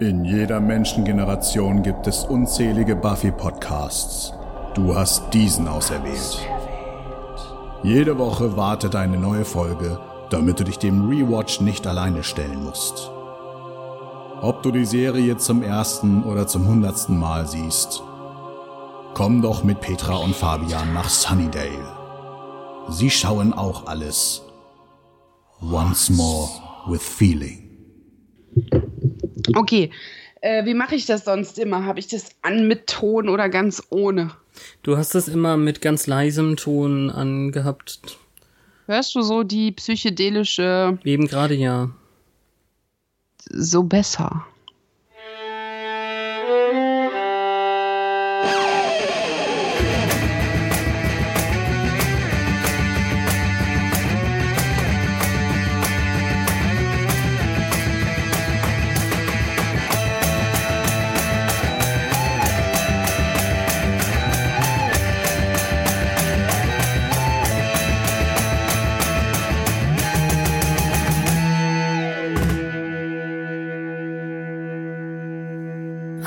In jeder Menschengeneration gibt es unzählige Buffy-Podcasts. Du hast diesen auserwählt. Jede Woche wartet eine neue Folge, damit du dich dem Rewatch nicht alleine stellen musst. Ob du die Serie zum ersten oder zum hundertsten Mal siehst, komm doch mit Petra und Fabian nach Sunnydale. Sie schauen auch alles. Once more with feeling. Okay, äh, wie mache ich das sonst immer? Habe ich das an mit Ton oder ganz ohne? Du hast das immer mit ganz leisem Ton angehabt. Hörst du so die psychedelische. Eben gerade ja. So besser.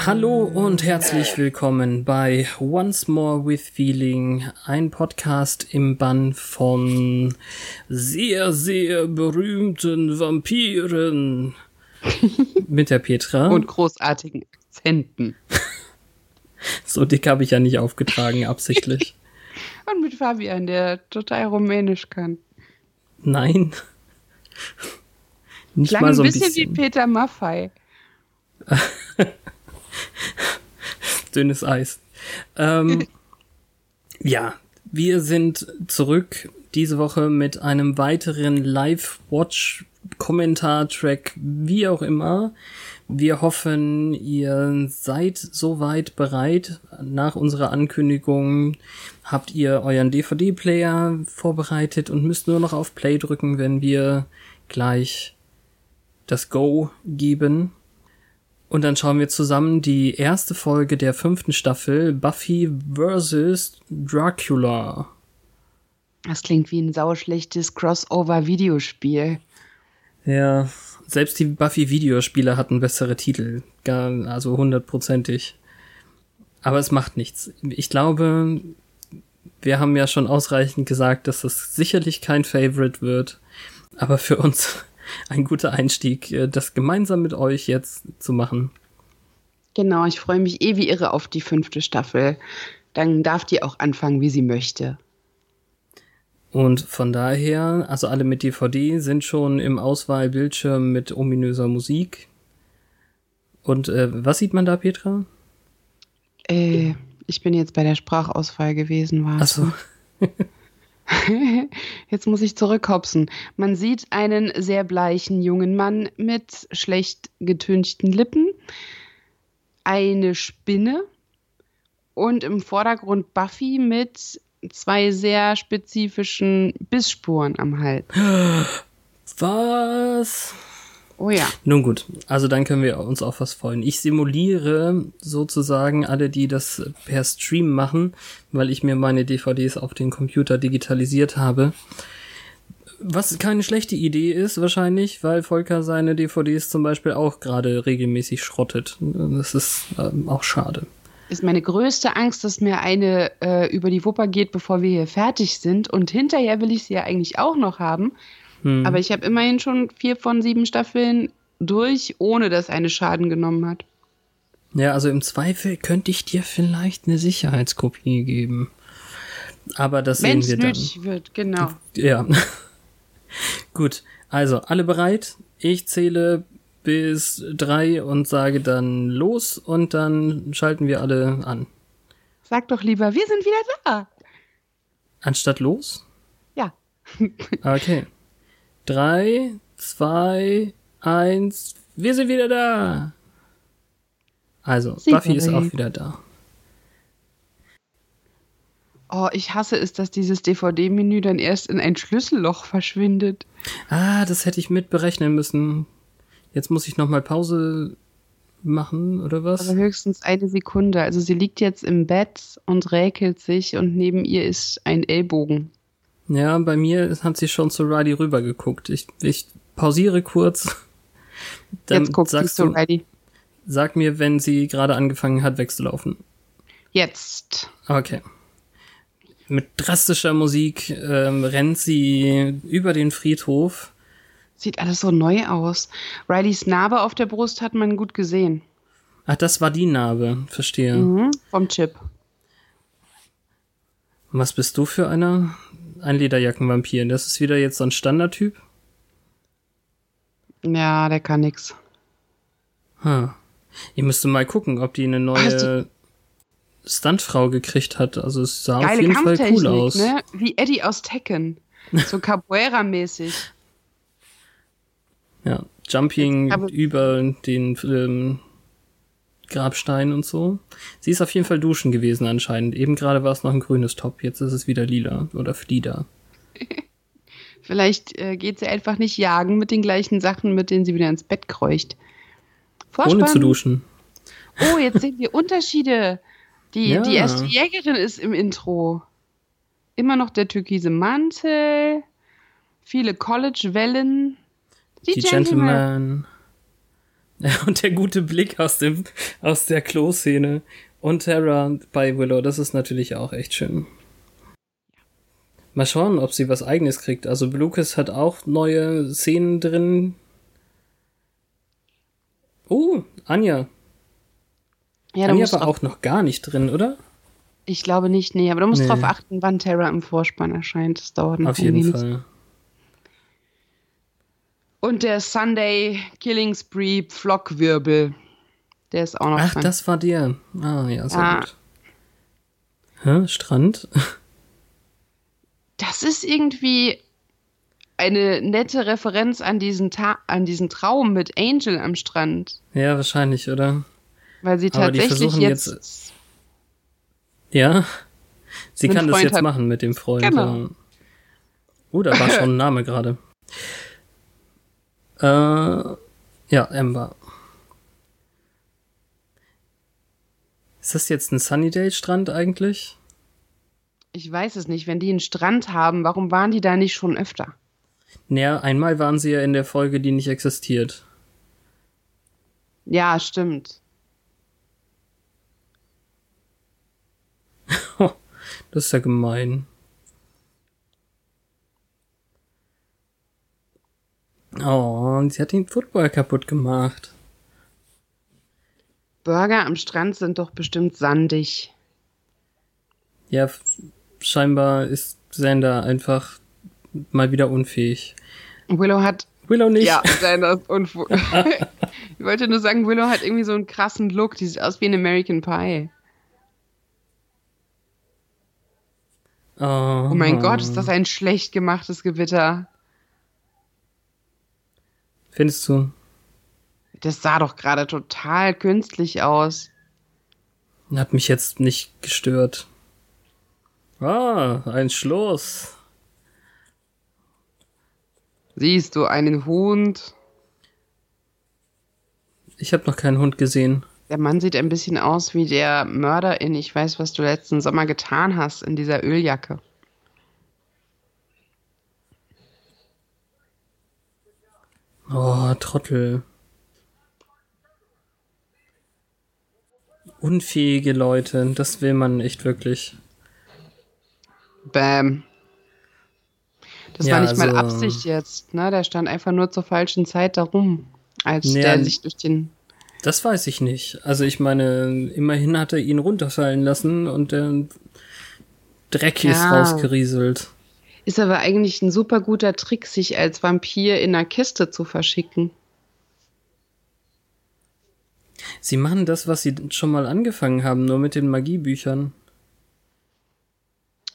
Hallo und herzlich willkommen bei Once More with Feeling, ein Podcast im Bann von sehr, sehr berühmten Vampiren mit der Petra. Und großartigen Akzenten. So dick habe ich ja nicht aufgetragen, absichtlich. und mit Fabian, der total rumänisch kann. Nein. Nicht Klang mal so ein bisschen, bisschen. wie Peter Maffei. Dünnes Eis. Ähm, ja, wir sind zurück diese Woche mit einem weiteren Live-Watch, Kommentar-Track, wie auch immer. Wir hoffen, ihr seid soweit bereit. Nach unserer Ankündigung habt ihr euren DVD-Player vorbereitet und müsst nur noch auf Play drücken, wenn wir gleich das Go geben. Und dann schauen wir zusammen die erste Folge der fünften Staffel Buffy vs. Dracula. Das klingt wie ein sauschlechtes Crossover-Videospiel. Ja, selbst die Buffy-Videospiele hatten bessere Titel. Also hundertprozentig. Aber es macht nichts. Ich glaube, wir haben ja schon ausreichend gesagt, dass das sicherlich kein Favorite wird. Aber für uns ein guter Einstieg, äh, das gemeinsam mit euch jetzt zu machen. Genau, ich freue mich eh wie irre auf die fünfte Staffel. Dann darf die auch anfangen, wie sie möchte. Und von daher, also alle mit DVD sind schon im Auswahlbildschirm mit ominöser Musik. Und äh, was sieht man da, Petra? Äh, ich bin jetzt bei der Sprachauswahl gewesen, war. Achso. Jetzt muss ich zurückhopsen. Man sieht einen sehr bleichen jungen Mann mit schlecht getünchten Lippen, eine Spinne und im Vordergrund Buffy mit zwei sehr spezifischen Bissspuren am Hals. Was? Oh ja. Nun gut, also dann können wir uns auf was freuen. Ich simuliere sozusagen alle, die das per Stream machen, weil ich mir meine DVDs auf den Computer digitalisiert habe. Was keine schlechte Idee ist wahrscheinlich, weil Volker seine DVDs zum Beispiel auch gerade regelmäßig schrottet. Das ist ähm, auch schade. Ist meine größte Angst, dass mir eine äh, über die Wupper geht, bevor wir hier fertig sind. Und hinterher will ich sie ja eigentlich auch noch haben. Hm. Aber ich habe immerhin schon vier von sieben Staffeln durch, ohne dass eine Schaden genommen hat. Ja, also im Zweifel könnte ich dir vielleicht eine Sicherheitskopie geben. Aber das Wenn's sehen wir dann. nötig wird, genau. Ja. Gut, also alle bereit? Ich zähle bis drei und sage dann los und dann schalten wir alle an. Sag doch lieber, wir sind wieder da. Anstatt los? Ja. okay. Drei, zwei, eins. Wir sind wieder da. Also, Sie Buffy ist auch wieder da. Oh, ich hasse es, dass dieses DVD-Menü dann erst in ein Schlüsselloch verschwindet. Ah, das hätte ich mitberechnen müssen. Jetzt muss ich nochmal Pause machen, oder was? Aber höchstens eine Sekunde. Also sie liegt jetzt im Bett und räkelt sich und neben ihr ist ein Ellbogen. Ja, bei mir hat sie schon zu Riley rübergeguckt. Ich, ich pausiere kurz. Dann Jetzt guckst sagst du, Riley. Sag mir, wenn sie gerade angefangen hat wegzulaufen. Jetzt. Okay. Mit drastischer Musik ähm, rennt sie über den Friedhof. Sieht alles so neu aus. Rileys Narbe auf der Brust hat man gut gesehen. Ach, das war die Narbe, verstehe. Mhm, vom Chip. Was bist du für einer? Ein Lederjackenvampir. Das ist wieder jetzt so ein Standardtyp? Ja, der kann nix. Hm. Ich müsste mal gucken, ob die eine neue Stuntfrau gekriegt hat. Also es sah Geile auf jeden Fall cool aus. Ne? Wie Eddie aus Tekken. So Capoeira-mäßig. Ja, Jumping über den ähm, Grabstein und so. Sie ist auf jeden Fall duschen gewesen anscheinend. Eben gerade war es noch ein grünes Top, jetzt ist es wieder lila oder Flieder. Vielleicht äh, geht sie einfach nicht jagen mit den gleichen Sachen, mit denen sie wieder ins Bett kreucht. Vorspann. Ohne zu duschen. Oh, jetzt sehen wir Unterschiede. Die, Ja. die erste Jägerin ist im Intro. Immer noch der türkise Mantel, viele College-Wellen. Die Gentleman. Und der gute Blick aus dem, aus der Klo-Szene. Und Terra bei Willow, das ist natürlich auch echt schön. Mal schauen, ob sie was eigenes kriegt. Also Lucas hat auch neue Szenen drin. Oh, Anja. Ja, Anja war auch noch gar nicht drin, oder? ich glaube nicht, nee, aber du musst Nee. drauf achten, wann Terra im Vorspann erscheint. Das dauert noch Auf jeden. Fall. Und der Sunday Killing Spree Pflockwirbel. Der ist auch noch Ach, dran. das war der. Ah, ja, sehr Ja. gut. Hä? Strand? Das ist irgendwie eine nette Referenz an diesen, Ta an diesen Traum mit Angel am Strand. ja, wahrscheinlich, oder? Weil sie Aber tatsächlich jetzt, jetzt- Ja. Sie kann das Freund jetzt hat. machen mit dem Freund. Genau. Oh, da war schon ein Name gerade. Äh, ja, Amber. Ist das jetzt ein Sunnydale-Strand eigentlich? ich weiß es nicht, wenn die einen Strand haben, warum waren die da nicht schon öfter? Naja, einmal waren sie ja in der Folge, die nicht existiert. Ja, stimmt. Das ist ja gemein. Oh, und sie hat den Football kaputt gemacht. Burger am Strand sind doch bestimmt sandig. Ja, scheinbar ist Xander einfach mal wieder unfähig. Willow hat Willow nicht. Ja, Xander ist unfu Ich wollte nur sagen, Willow hat irgendwie so einen krassen Look. Die sieht aus wie ein American Pie. Oh, Oh mein Gott, ist das ein schlecht gemachtes Gewitter. Findest du? Das sah doch gerade total künstlich aus. Hat mich jetzt nicht gestört. Ah, ein Schloss. Siehst du einen Hund? Ich habe noch keinen Hund gesehen. Der Mann sieht ein bisschen aus wie der Mörder in Ich weiß, was du letzten Sommer getan hast in dieser Öljacke. Oh, Trottel. Unfähige Leute, das will man echt wirklich. Bäm. Das Ja, war nicht mal also- Absicht jetzt, ne? Der stand einfach nur zur falschen Zeit da rum, als Ja, der sich durch den. Das weiß ich nicht. Also ich meine, immerhin hat er ihn runterfallen lassen und der Dreck ist Ja. rausgerieselt. Ist aber eigentlich ein super guter Trick, sich als Vampir in einer Kiste zu verschicken. Sie machen das, was sie schon mal angefangen haben, nur mit den Magiebüchern.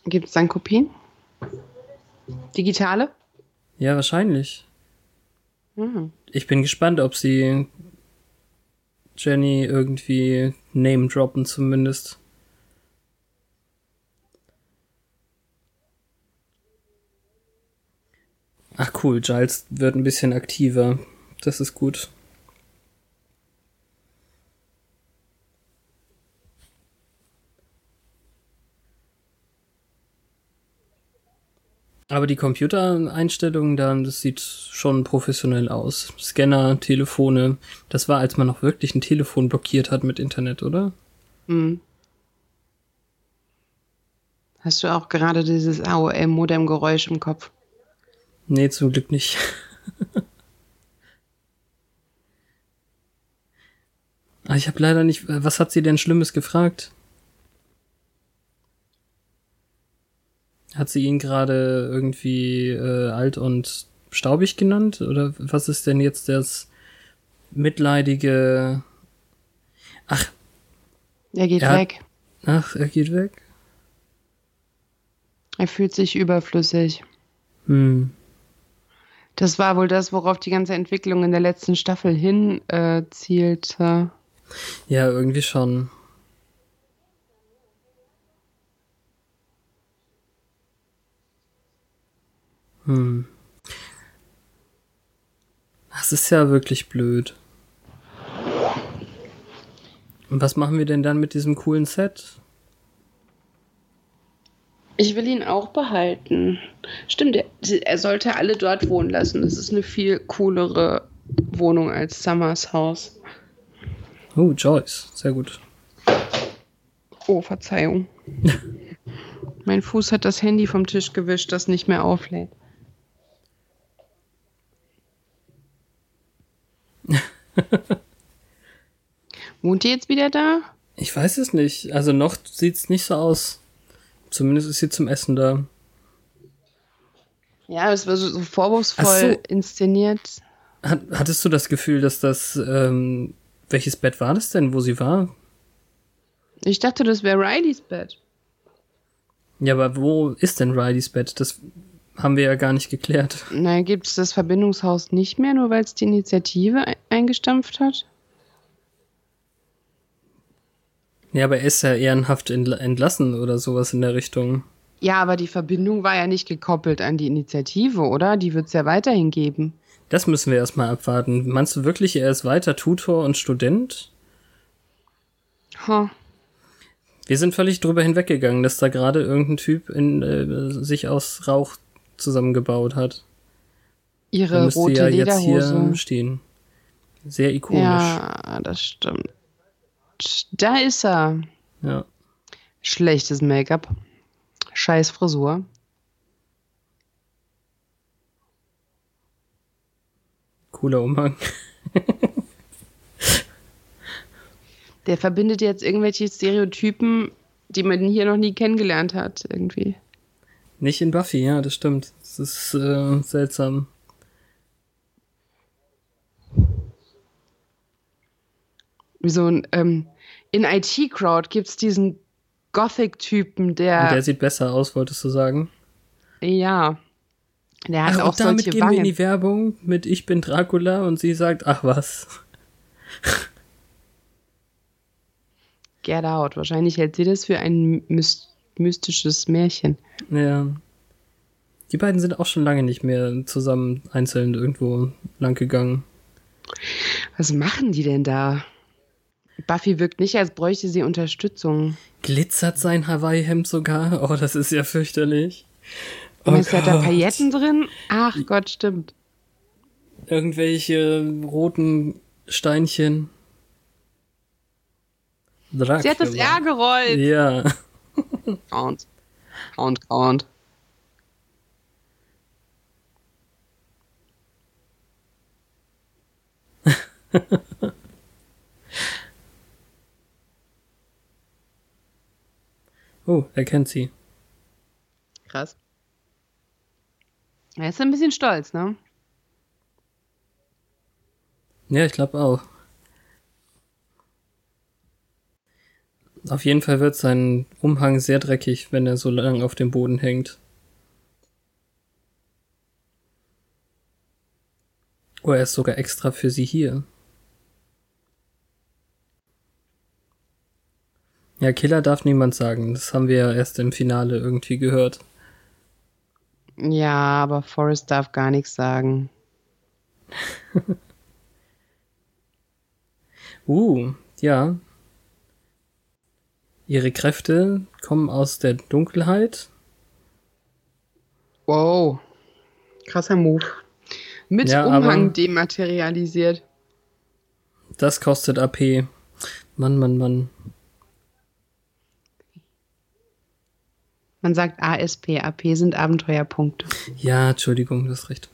Gibt es dann Kopien? Digitale? Ja, wahrscheinlich. Hm. Ich bin gespannt, ob sie Jenny irgendwie name droppen zumindest. Ach cool, Giles wird ein bisschen aktiver. Das ist gut. Aber die Computereinstellungen da, das sieht schon professionell aus. Scanner, Telefone. Das war, als man noch wirklich ein Telefon blockiert hat mit Internet, oder? Hm. Hast du auch gerade dieses AOL-Modem-Geräusch im Kopf? Nee, zum Glück nicht. Ah, ich habe leider nicht. Was hat sie denn Schlimmes gefragt? Hat sie ihn gerade irgendwie äh, alt und staubig genannt? Oder was ist denn jetzt das mitleidige. Ach. Er geht er weg. Ach, er geht weg. Er fühlt sich überflüssig. Hm. Das war wohl das, worauf die ganze Entwicklung in der letzten Staffel hin äh, zielte. Ja, irgendwie schon. Hm. Das ist ja wirklich blöd. Und was machen wir denn dann mit diesem coolen Set? Ich will ihn auch behalten. Stimmt, er, er sollte alle dort wohnen lassen. Das ist eine viel coolere Wohnung als Summers Haus. Oh, Joyce. Sehr gut. Oh, Verzeihung. mein Fuß hat das Handy vom Tisch gewischt, das nicht mehr auflädt. Wohnt ihr jetzt wieder da? Ich weiß es nicht. Also noch sieht es nicht so aus. Zumindest ist sie zum Essen da. Ja, es war so, so vorwurfsvoll so. inszeniert. Hat, hattest du das Gefühl, dass das, ähm, welches Bett war das denn, wo sie war? Ich dachte, das wäre Rileys Bett. Ja, aber wo ist denn Rileys Bett? Das haben wir ja gar nicht geklärt. Na, gibt es das Verbindungshaus nicht mehr, nur weil es die Initiative eingestampft hat? Ja, aber er ist ja ehrenhaft entlassen oder sowas in der Richtung. Ja, aber die Verbindung war ja nicht gekoppelt an die Initiative, oder? Die wird es ja weiterhin geben. Das müssen wir erstmal abwarten. Meinst du wirklich, er ist weiter Tutor und Student? Ha. Wir sind völlig drüber hinweggegangen, dass da gerade irgendein Typ in, äh, sich aus Rauch zusammengebaut hat. Ihre rote ja Lederhose. Jetzt hier stehen. Sehr ikonisch. Ja, das stimmt. Da ist er. Ja. Schlechtes Make-up. Scheiß Frisur. Cooler Umhang. Der verbindet jetzt irgendwelche Stereotypen, die man hier noch nie kennengelernt hat, irgendwie. Nicht in Buffy, ja, das stimmt. Das ist äh, seltsam. Wie so ein, ähm, in IT-Crowd gibt es diesen Gothic-Typen, der. Der sieht besser aus, wolltest du sagen? Ja. Der hat ach, auch und damit solche gehen Wangen. wir in die Werbung mit Ich bin Dracula und sie sagt, ach was. Get out. Wahrscheinlich hält sie das für ein mystisches Märchen. Ja. Die beiden sind auch schon lange nicht mehr zusammen einzeln irgendwo lang gegangen. Was machen die denn da? Buffy wirkt nicht, als bräuchte sie Unterstützung. Glitzert sein Hawaii-Hemd sogar? Oh, das ist ja fürchterlich. Oh ist da Pailletten drin? Ach Gott, stimmt. Irgendwelche roten Steinchen. Dracula. Sie hat das R gerollt. Ja. Count. Count, count. Oh, er kennt sie. Krass. Er ist ein bisschen stolz, ne? Ja, ich glaube auch. Auf jeden Fall wird sein Umhang sehr dreckig, wenn er so lang auf dem Boden hängt. Oh, er ist sogar extra für sie hier. Ja, Killer darf niemand sagen. Das haben wir ja erst im Finale irgendwie gehört. Ja, aber Forrest darf gar nichts sagen. uh, ja. Ihre Kräfte kommen aus der Dunkelheit. Wow. Krasser Move. Mit Ja, Umhang dematerialisiert. Das kostet AP. Mann, Mann, Mann. Man sagt ASP. AP sind Abenteuerpunkte. Ja, Entschuldigung, du hast recht.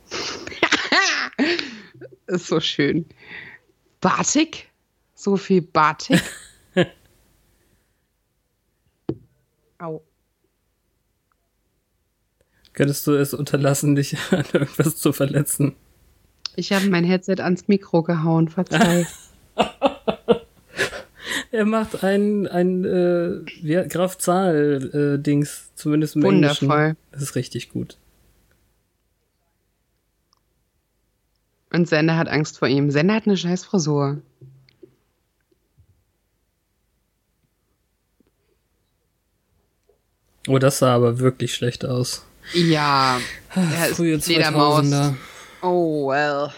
Ist so schön. Batik? So viel Batik? Au. Könntest du es unterlassen, dich an irgendwas zu verletzen? Ich habe mein Headset ans Mikro gehauen, verzeih. Er macht ein, ein äh, wie- Graf Zahl-Dings, zumindest im Englischen. Wundervoll. Das ist richtig gut. Und Sender hat Angst vor ihm. Sender hat eine scheiß Frisur. Oh, das sah aber wirklich schlecht aus. Ja, er ist Frühe Fledermaus. 2000er. Oh, well.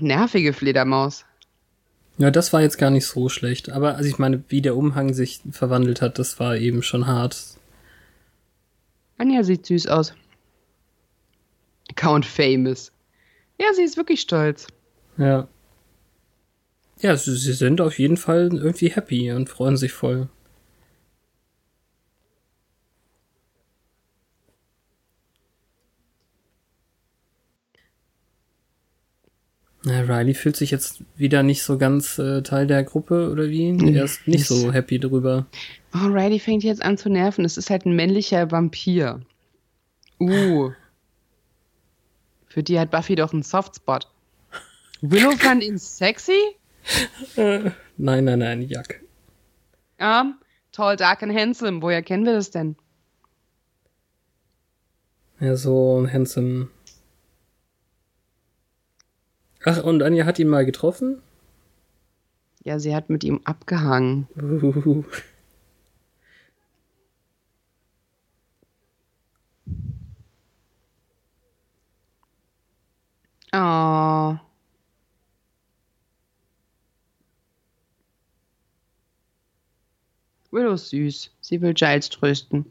Nervige Fledermaus. Ja, das war jetzt gar nicht so schlecht. Aber also ich meine, wie der Umhang sich verwandelt hat, das war eben schon hart. Anja sieht süß aus. Count Famous. Ja, sie ist wirklich stolz. Ja. Ja, sie, sie sind auf jeden Fall irgendwie happy und freuen sich voll. Na, Riley fühlt sich jetzt wieder nicht so ganz äh, Teil der Gruppe oder wie? Er ist nicht so happy drüber. Oh, Riley fängt jetzt an zu nerven. Es ist halt ein männlicher Vampir. Uh. Für die hat Buffy doch einen Softspot. Willow fand ihn sexy? Nein, nein, nein, Jack. Ja. Tall, dark and handsome. Woher kennen wir das denn? Ja, so handsome. Ach, und Anja hat ihn mal getroffen? Ja, sie hat mit ihm abgehangen. Uhuhu. Oh. Willow ist süß. Sie will Giles trösten.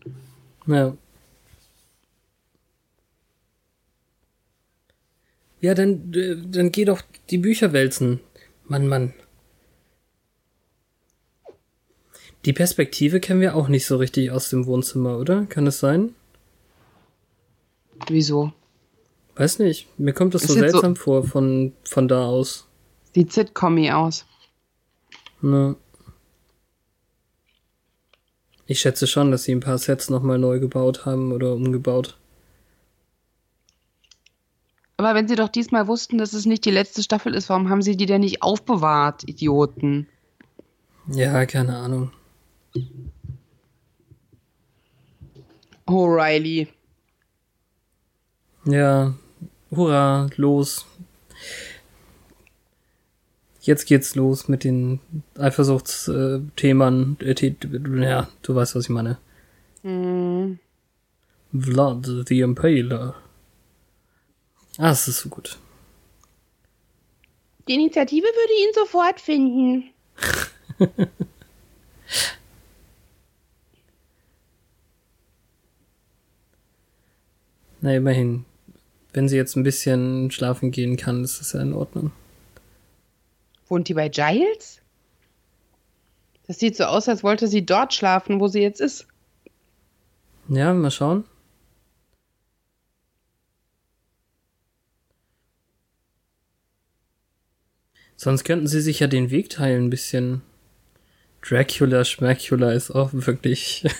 Ja. Ja, dann, dann geh doch die Bücher wälzen. Mann, Mann. Die Perspektive kennen wir auch nicht so richtig aus dem Wohnzimmer, oder? Kann es sein? Wieso? Weiß nicht. Mir kommt das Es so sieht so- seltsam vor von, von da aus. Sieht Sitcom-y aus. Ne. Ich schätze schon, dass sie ein paar Sets nochmal neu gebaut haben oder umgebaut. Aber wenn sie doch diesmal wussten, dass es nicht die letzte Staffel ist, warum haben sie die denn nicht aufbewahrt, Idioten? Ja, keine Ahnung. Oh, Riley. Ja, hurra, los. Jetzt geht's los mit den Eifersuchtsthemen. Äh, ja, du weißt, was ich meine. Hm. Vlad the Impaler. Ah, es ist so gut. Die Initiative würde ihn sofort finden. Na, immerhin. Wenn sie jetzt ein bisschen schlafen gehen kann, ist das ja in Ordnung. Wohnt die bei Giles? Das sieht so aus, als wollte sie dort schlafen, wo sie jetzt ist. Ja, mal schauen. Sonst könnten sie sich ja den Weg teilen ein bisschen. Dracula, Schmacula ist auch wirklich.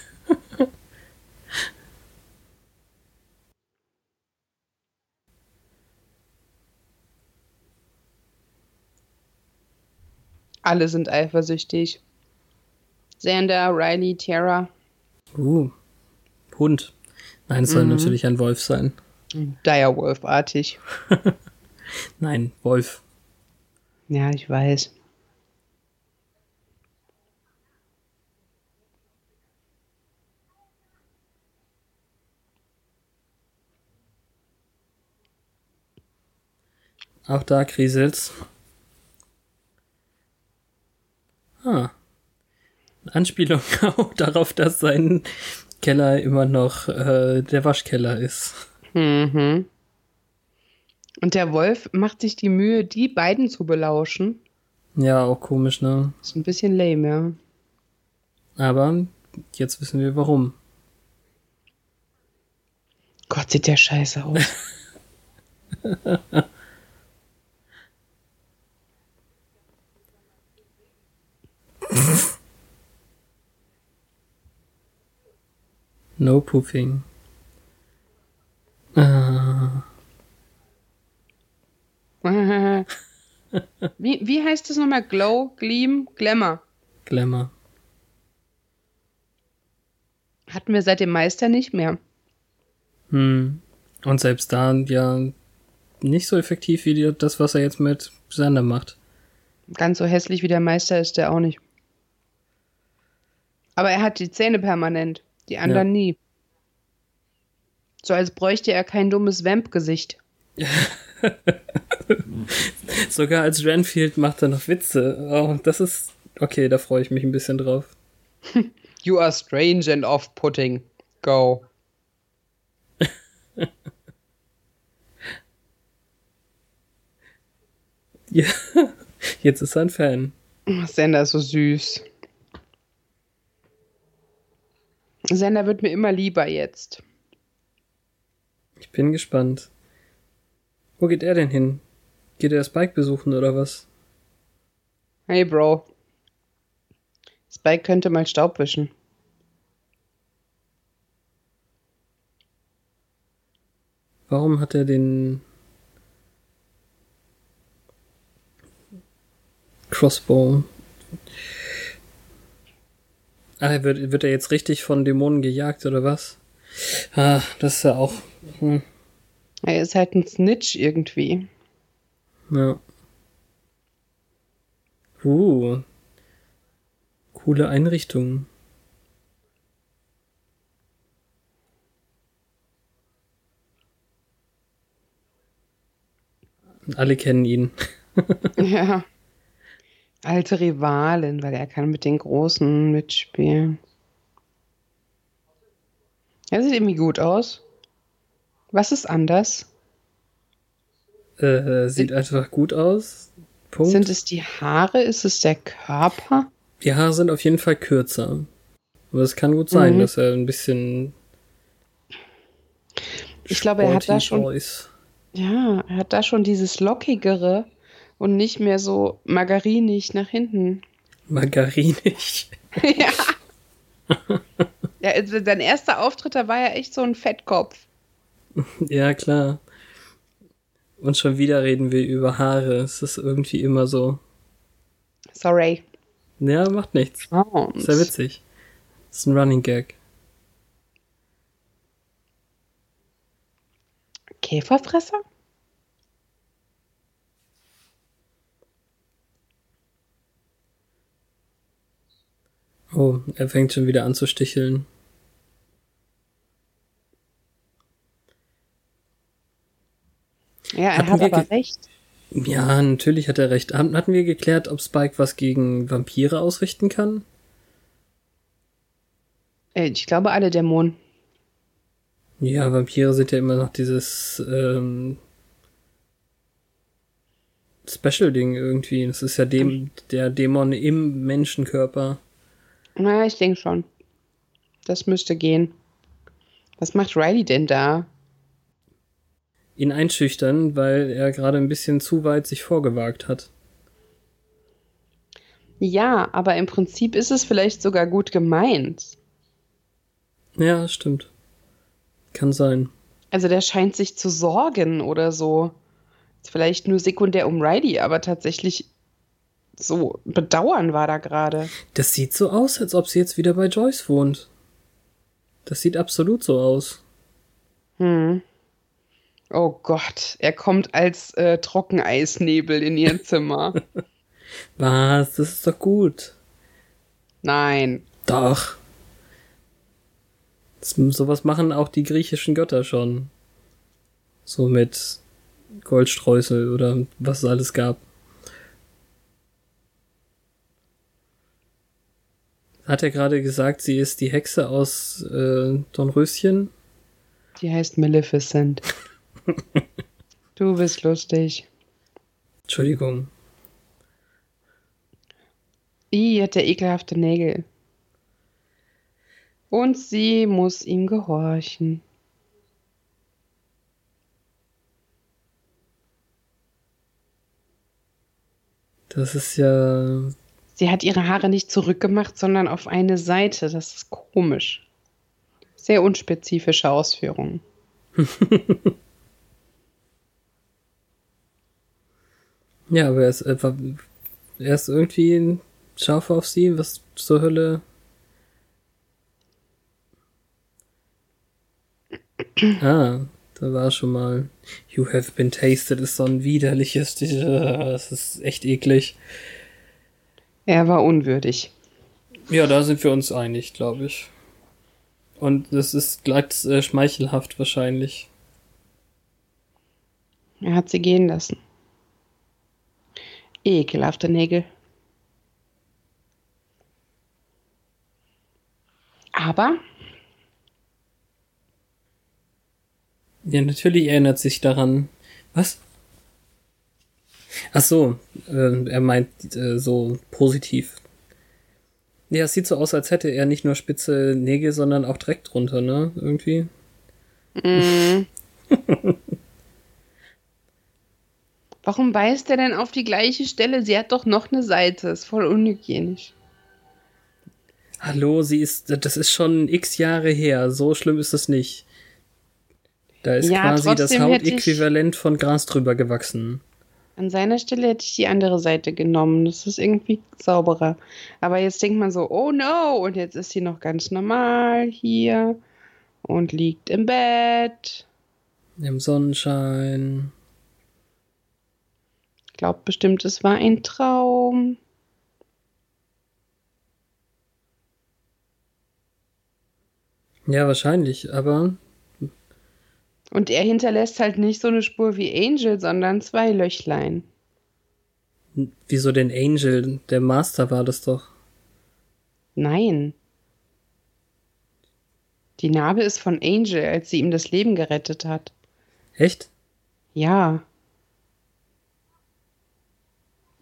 Alle sind eifersüchtig. Xander, Riley, Tara. uh, Hund. Nein, es soll natürlich ein Wolf sein. Direwolf-artig. Nein, Wolf. Ja, ich weiß. Auch da kriselt's. Ah. Anspielung auch darauf, dass sein Keller immer noch äh, der Waschkeller ist. Mhm. Und der Wolf macht sich die Mühe, die beiden zu belauschen. Ja, auch komisch, ne? Ist ein bisschen lame, ja. Aber jetzt wissen wir warum. Gott, sieht der scheiße aus. no poofing. Ah. Wie, wie heißt das nochmal? Glow, Gleam, Glamour. Glamour. Hatten wir seit dem Meister nicht mehr. Hm. Und selbst da ja nicht so effektiv wie die, das, was er jetzt mit Sander macht. Ganz so hässlich wie der Meister ist der auch nicht. Aber er hat die Zähne permanent, die anderen ja. nie. So als bräuchte er kein dummes Vamp-Gesicht. Sogar als Renfield macht er noch Witze. Oh, das ist. Okay, da freue ich mich ein bisschen drauf. You are strange and off-putting. Go. ja, jetzt ist er ein Fan. Sender ist so süß. Sender wird mir immer lieber jetzt. Ich bin gespannt. Wo geht er denn hin? Geht er Spike besuchen oder was? Hey, Bro. Spike könnte mal Staub wischen. Warum hat er den Crossbow? Ah, wird, wird er jetzt richtig von Dämonen gejagt oder was? Ah, das ist ja auch. Hm. Er ist halt ein Snitch irgendwie. Ja. Uh. Coole Einrichtung. Alle kennen ihn. ja. Alte Rivalin, weil er kann mit den Großen mitspielen. Er sieht irgendwie gut aus. Was ist anders? Äh, sieht sind, einfach gut aus. Punkt. Sind es die Haare? Ist es der Körper? Die Haare sind auf jeden Fall kürzer. Aber es kann gut sein, mhm. dass er ein bisschen. Ich glaube, er hat da schon. Ist. Ja, er hat da schon dieses lockigere und nicht mehr so margarinig nach hinten. Margarinig? ja. ja, also sein erster Auftritt, da war ja echt so ein Fettkopf. Ja, klar. Und schon wieder reden wir über Haare. Es ist irgendwie immer so. Sorry. Ja, macht nichts. Oh, ist ja witzig. Das ist ein Running Gag. Käferfresser? Oh, er fängt schon wieder an zu sticheln. Ja, er Hatten hat aber recht. Ja, natürlich hat er recht. Hatten wir geklärt, ob Spike was gegen Vampire ausrichten kann? Äh, ich glaube, alle Dämonen. Ja, Vampire sind ja immer noch dieses ähm, Special-Ding irgendwie. Das ist ja dem, der Dämon im Menschenkörper. Na, ich denke schon. Das müsste gehen. Was macht Riley denn da? Ihn einschüchtern, weil er gerade ein bisschen zu weit sich vorgewagt hat. Ja, aber im Prinzip ist es vielleicht sogar gut gemeint. Ja, stimmt. Kann sein. Also der scheint sich zu sorgen oder so. Ist vielleicht nur sekundär um Riley, aber tatsächlich so bedauern war da gerade. Das sieht so aus, als ob sie jetzt wieder bei Joyce wohnt. Das sieht absolut so aus. Hm. Oh Gott, er kommt als äh, Trockeneisnebel in ihr Zimmer. Was? Das ist doch gut. Nein. Doch. Das, sowas machen auch die griechischen Götter schon. So mit Goldstreusel oder was es alles gab. Hat er gerade gesagt, sie ist die Hexe aus äh, Dornröschen? Die heißt Maleficent. du bist lustig. Entschuldigung. I hat der ekelhafte Nägel. Und sie muss ihm gehorchen. Das ist ja. Sie hat ihre Haare nicht zurückgemacht, sondern auf eine Seite. Das ist komisch. Sehr unspezifische Ausführungen. ja, aber er ist, er ist irgendwie scharf auf sie. Was zur Hölle? Ah, da war schon mal. You have been tasted ist so ein widerliches. Das ist echt eklig. Er war unwürdig. Ja, da sind wir uns einig, glaube ich. Und das ist glatt äh, schmeichelhaft wahrscheinlich. Er hat sie gehen lassen. Ekelhafte Nägel. Aber Ja, natürlich erinnert sich daran. Was? Ach so, äh, er meint äh, so positiv. Ja, es sieht so aus, als hätte er nicht nur spitze Nägel, sondern auch Dreck drunter, ne? Irgendwie. Mm. Warum beißt er denn auf die gleiche Stelle? Sie hat doch noch eine Seite. Ist voll unhygienisch. Hallo, sie ist, das ist schon x Jahre her. So schlimm ist es nicht. Da ist ja, quasi das Hautäquivalent von Gras drüber gewachsen. An seiner Stelle hätte ich die andere Seite genommen. Das ist irgendwie sauberer. Aber jetzt denkt man so, oh no, und jetzt ist sie noch ganz normal hier und liegt im Bett. Im Sonnenschein. Glaubt bestimmt, es war ein Traum. Ja, wahrscheinlich, aber und er hinterlässt halt nicht so eine Spur wie Angel, sondern zwei Löchlein. Wieso denn Angel? Der Master war das doch. Nein. Die Narbe ist von Angel, als sie ihm das Leben gerettet hat. Echt? Ja.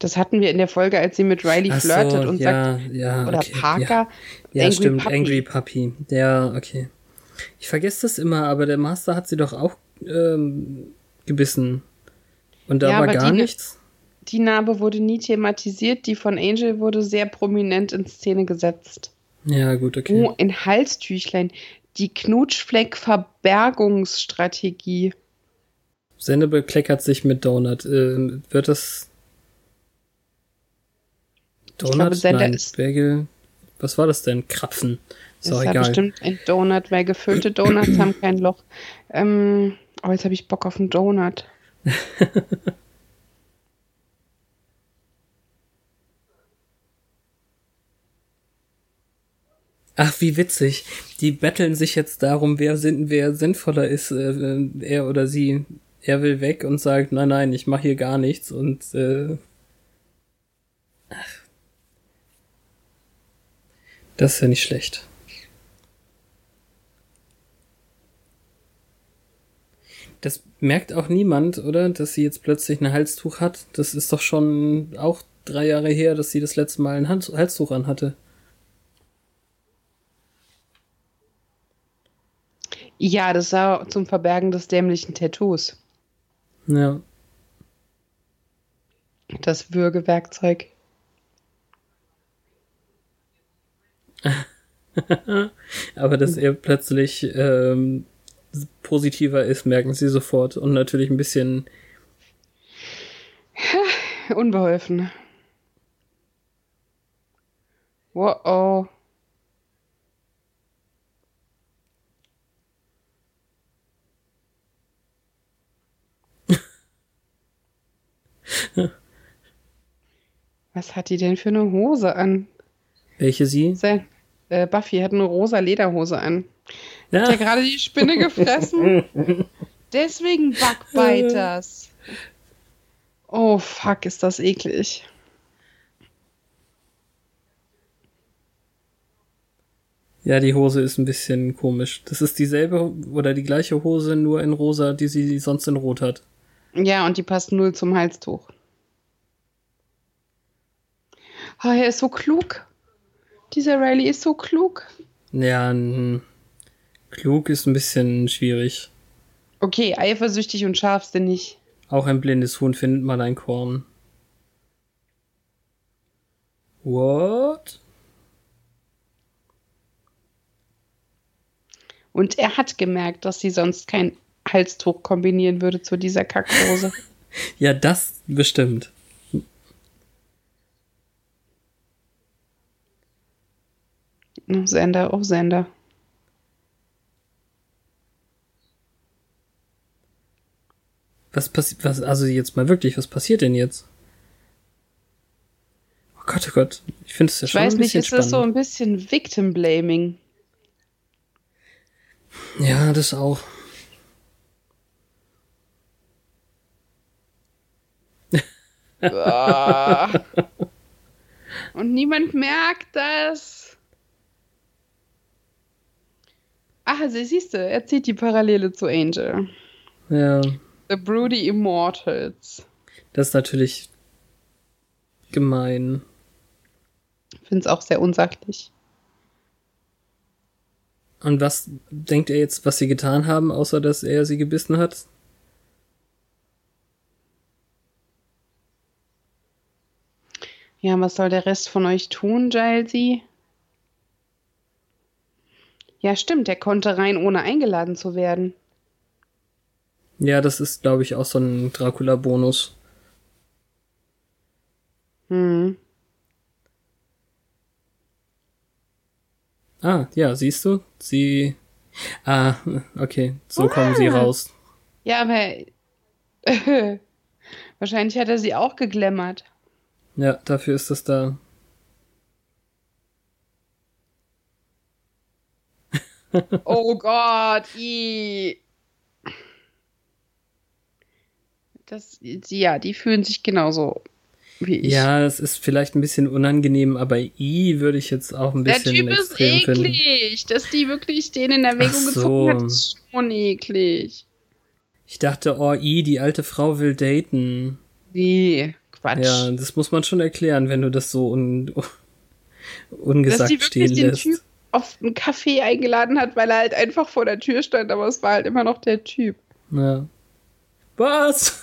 Das hatten wir in der Folge, als sie mit Riley Ach flirtet so, und ja, sagt, ja, oder okay, Parker. Ja, ja stimmt, Puppy. Angry Puppy. Ja, okay. Ich vergesse das immer, aber der Master hat sie doch auch ähm, gebissen. Und da ja, war gar die, nichts. Die Narbe wurde nie thematisiert, die von Angel wurde sehr prominent in Szene gesetzt. Ja, gut, okay. Oh, ein Halstüchlein. Die Knutschfleck-Verbergungsstrategie. Sende bekleckert sich mit Donut. Äh, wird das Donut? Ich glaube, Nein, ist Bagel. Was war das denn? Krapfen. Ist das ist ja bestimmt ein Donut, weil gefüllte Donuts haben kein Loch. Ähm, oh, jetzt habe ich Bock auf einen Donut. Ach, wie witzig. Die betteln sich jetzt darum, wer, sind, wer sinnvoller ist, äh, er oder sie. Er will weg und sagt, nein, nein, ich mache hier gar nichts und äh, ach. Das ist ja nicht schlecht. Das merkt auch niemand, oder? Dass sie jetzt plötzlich ein Halstuch hat. Das ist doch schon auch drei Jahre her, dass sie das letzte Mal ein Halstuch anhatte. Ja, das war zum Verbergen des dämlichen Tattoos. Ja. Das Würgewerkzeug. Aber dass er plötzlich ähm, positiver ist, merken sie sofort. Und natürlich ein bisschen unbeholfen. Wow. Was hat die denn für eine Hose an? Welche sie? Sein, äh, Buffy hat eine rosa Lederhose an. Ja. Hat ja gerade die Spinne gefressen. Deswegen Backbiters. Oh, fuck, ist das eklig. Ja, die Hose ist ein bisschen komisch. Das ist dieselbe oder die gleiche Hose, nur in rosa, die sie sonst in rot hat. Ja, und die passt null zum Halstuch. Oh, er ist so klug. Dieser Riley ist so klug. Ja, klug ist ein bisschen schwierig. Okay, eifersüchtig und scharfsinnig. Auch ein blindes Huhn findet mal ein Korn. What? Und er hat gemerkt, dass sie sonst kein Halstuch kombinieren würde zu dieser Kackhose. Ja, das bestimmt. Sender, oh Sender. Was passiert, was, also jetzt mal wirklich, was passiert denn jetzt? Oh Gott, oh Gott. Ich finde es ja Ich schon weiß ein nicht, bisschen ist das so ein bisschen Victim Blaming? Ja, das auch. Und niemand merkt das. Ach, also siehst du, er zieht die Parallele zu Angel. Ja, The Broody Immortals. das ist natürlich gemein. Ich finde es auch sehr unsachlich. Und was denkt er jetzt, was sie getan haben, außer dass er sie gebissen hat? Ja, was soll der Rest von euch tun, Gilesy? Ja, stimmt, er konnte rein, ohne eingeladen zu werden. Ja, das ist, glaube ich, auch so ein Dracula-Bonus. Hm. Ah, ja, siehst du? Sie. Ah, okay, so kommen sie Ah. raus. Ja, aber wahrscheinlich hat er sie auch geglämmert. Ja, dafür ist das da. Oh Gott, i. Das, ja, die fühlen sich genauso wie ich. Ja, es ist vielleicht ein bisschen unangenehm, aber I würde ich jetzt auch ein Der bisschen Typ ist extrem finden. eklig. Dass die wirklich den in Erwägung so. gezogen hat, ist schon eklig. Ich dachte, oh, I, die alte Frau will daten. Nee, Quatsch. Ja, das muss man schon erklären, wenn du das so un ungesagt stehen lässt. Auf einen Café eingeladen hat, weil er halt einfach vor der Tür stand, aber es war halt immer noch der Typ. Ja. Was?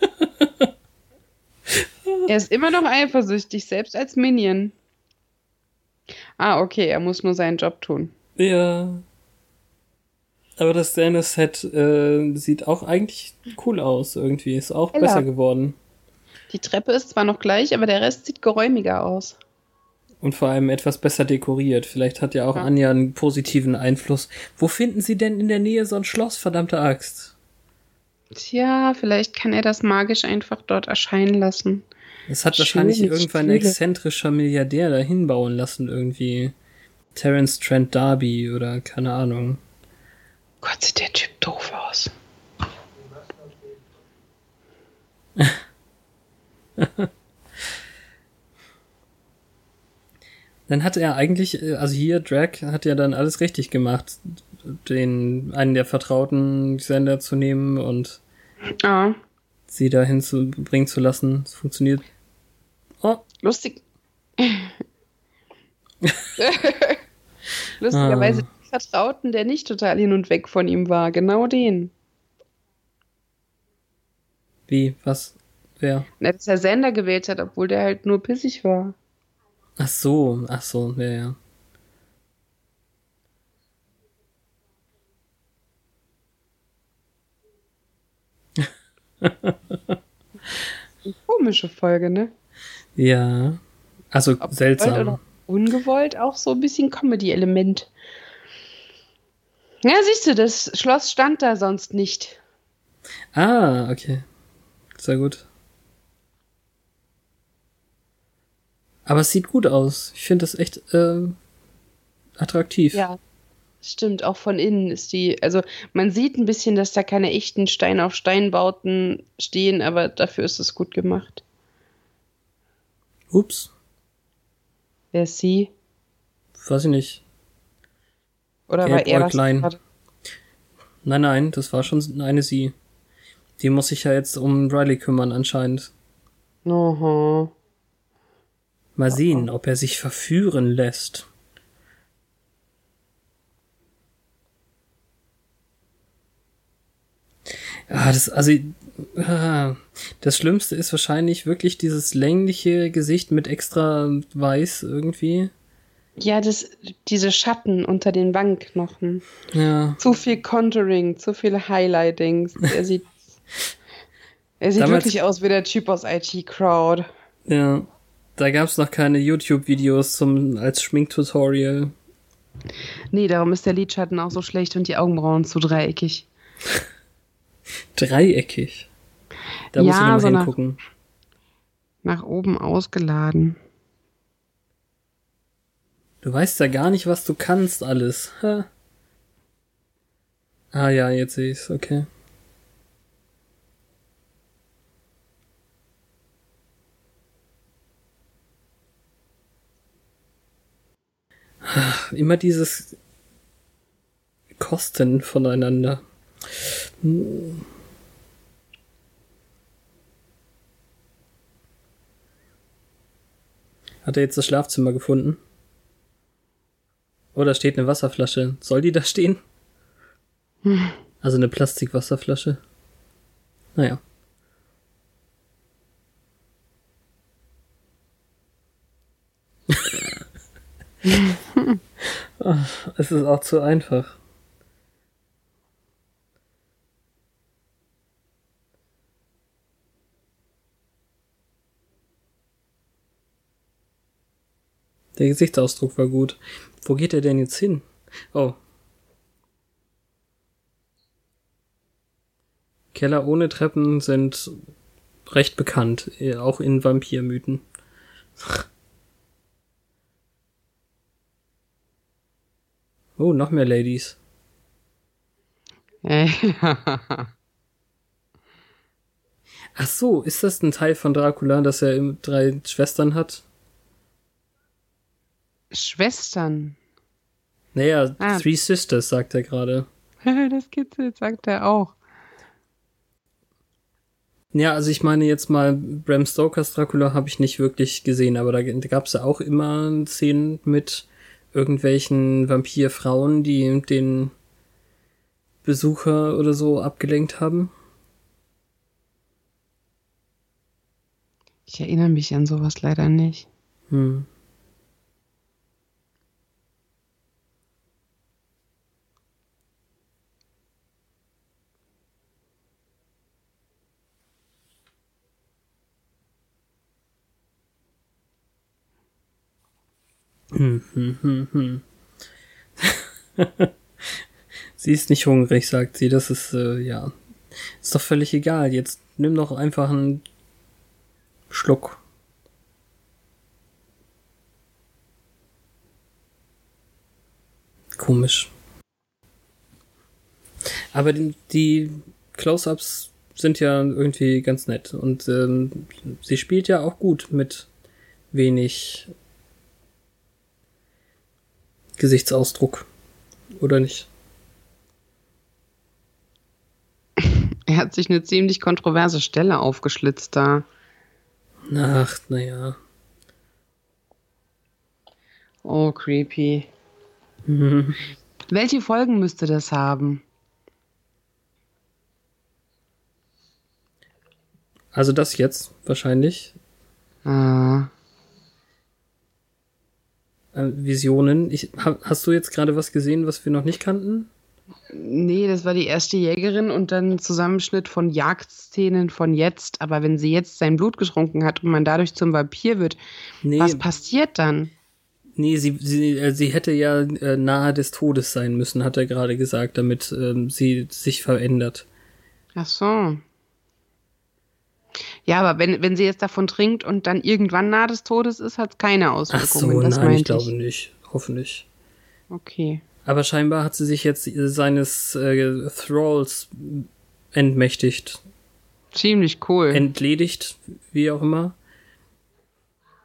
Er ist immer noch eifersüchtig, selbst als Minion. Ah, okay, er muss nur seinen Job tun. Ja. Aber das Stannis-Set äh, sieht auch eigentlich cool aus irgendwie. Ist auch Heller. besser geworden. Die Treppe ist zwar noch gleich, aber der Rest sieht geräumiger aus. Und vor allem etwas besser dekoriert. Vielleicht hat ja auch Ja. Anja einen positiven Einfluss. Wo finden sie denn in der Nähe so ein Schloss, verdammte Axt? Tja, vielleicht kann er das magisch einfach dort erscheinen lassen. Das hat wahrscheinlich Schöne irgendwann ein exzentrischer Milliardär dahin bauen lassen, irgendwie. Terence Trent D'Arby oder keine Ahnung. Gott, sieht der Typ doof aus. Dann hat er eigentlich, äh, also hier, Drag hat ja dann alles richtig gemacht, den einen der vertrauten Sender zu nehmen und Ah, sie dahin zu bringen zu lassen. Es funktioniert. Oh, lustig. Lustigerweise Ah. den Vertrauten, der nicht total hin und weg von ihm war. Genau den. wie, was, wer? Na, Dass er Sender gewählt hat, obwohl der halt nur pissig war. Ach so, ach so, ja, ja. Komische Folge, ne? Ja. Also Ob seltsam. ungewollt auch so ein bisschen Comedy-Element. Ja, siehst du, das Schloss stand da sonst nicht. Ah, okay. Sehr gut. Aber es sieht gut aus. Ich finde das echt äh, attraktiv. Ja. Stimmt, auch von innen ist die, also man sieht ein bisschen, dass da keine echten Stein auf Steinbauten stehen, aber dafür ist es gut gemacht. Ups, Wer ist sie? weiß ich nicht. Oder war er gerade? Nein, nein, das war schon eine sie. Die muss sich ja jetzt um Riley kümmern anscheinend. Oho. Mal sehen, ob er sich verführen lässt. Ah, das, also, ah, das Schlimmste ist wahrscheinlich wirklich dieses längliche Gesicht mit extra weiß irgendwie. Ja, das, diese Schatten unter den Wangenknochen. Ja. Zu viel Contouring, zu viel Highlightings. Er sieht, er sieht Damals- wirklich aus wie der Typ aus IT Crowd. Ja. Da gab's noch keine YouTube-Videos zum, als Schminktutorial. Nee, darum ist der Lidschatten auch so schlecht und die Augenbrauen zu dreieckig. Dreieckig. Da muss Ja, ich mal so nach- hingucken. Nach oben ausgeladen. Du weißt ja gar nicht, was du kannst alles. Ha. Ah ja, jetzt sehe ich's, okay. Immer dieses Kosten voneinander. Hm. Hat er jetzt das Schlafzimmer gefunden? Oder steht eine Wasserflasche? Soll die da stehen? Also eine Plastikwasserflasche. Naja. Es ist auch zu einfach. Der Gesichtsausdruck war gut. Wo geht er denn jetzt hin? Oh. Keller ohne Treppen sind recht bekannt, auch in Vampirmythen. Oh, noch mehr Ladies. Ach so, ist das ein Teil von Dracula, dass er drei Schwestern hat? Schwestern. Naja, Ah. Three Sisters, sagt er gerade. das kitzelt, sagt er auch. Ja, also ich meine jetzt mal, Bram Stokers Dracula habe ich nicht wirklich gesehen, aber da, da gab es ja auch immer Szenen mit irgendwelchen Vampirfrauen, die den Besucher oder so abgelenkt haben. Ich erinnere mich an sowas leider nicht. Hm. Hm, hm, hm, sie ist nicht hungrig, sagt sie. Das ist, äh, ja. Ist doch völlig egal. Jetzt nimm doch einfach einen Schluck. Komisch. Aber die, die Close-ups sind ja irgendwie ganz nett. Und ähm, sie spielt ja auch gut mit wenig Gesichtsausdruck. Oder nicht? Er hat sich eine ziemlich kontroverse Stelle aufgeschlitzt da. Ach, naja. Oh, creepy. Welche Folgen müsste das haben? Also das jetzt wahrscheinlich. Ah, Äh, Visionen. Ich, ha, hast du jetzt gerade was gesehen, was wir noch nicht kannten? nee, das war die erste Jägerin und dann ein Zusammenschnitt von Jagdszenen von jetzt. Aber wenn sie jetzt sein Blut getrunken hat und man dadurch zum Vampir wird, Nee, was passiert dann? nee sie, sie, äh, sie hätte ja äh, nahe des Todes sein müssen, hat er gerade gesagt, damit ähm, sie sich verändert. Ach so. Ja, aber wenn, wenn sie jetzt davon trinkt und dann irgendwann nahe des Todes ist, hat es keine Ach Auswirkungen. so, das nein, ich meinte glaube nicht. Hoffentlich. Okay. Aber scheinbar hat sie sich jetzt äh, seines äh, Thralls entmächtigt. Ziemlich cool. Entledigt, wie auch immer.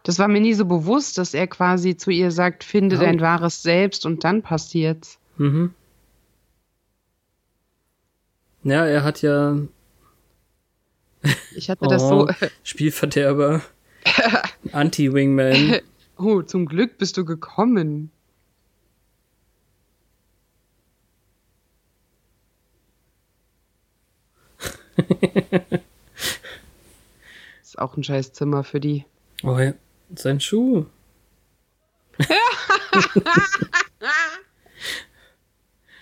das war mir nie so bewusst, dass er quasi zu ihr sagt, finde Oh. dein wahres Selbst und dann passiert's. Mhm. Ja, er hat ja. Ich hatte oh, das so. Spielverderber. Anti-Wingman. Oh, zum Glück bist du gekommen. ist auch ein scheiß Zimmer für die. Oh ja, sein Schuh.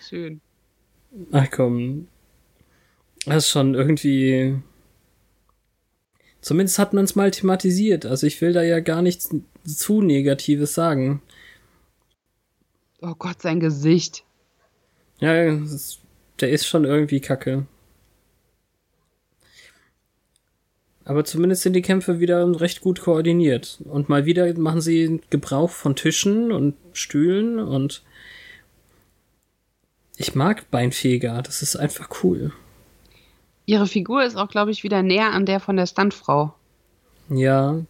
Schön. Ach komm. Das ist schon irgendwie. Zumindest hat man es mal thematisiert. Also ich will da ja gar nichts zu Negatives sagen. Oh Gott, sein Gesicht. Ja, ist, der ist schon irgendwie kacke. Aber zumindest sind die Kämpfe wieder recht gut koordiniert. Und mal wieder machen sie Gebrauch von Tischen und Stühlen und ich mag Beinfeger, das ist einfach cool. Ihre Figur ist auch, glaube ich, wieder näher an der von der Stuntfrau. Ja,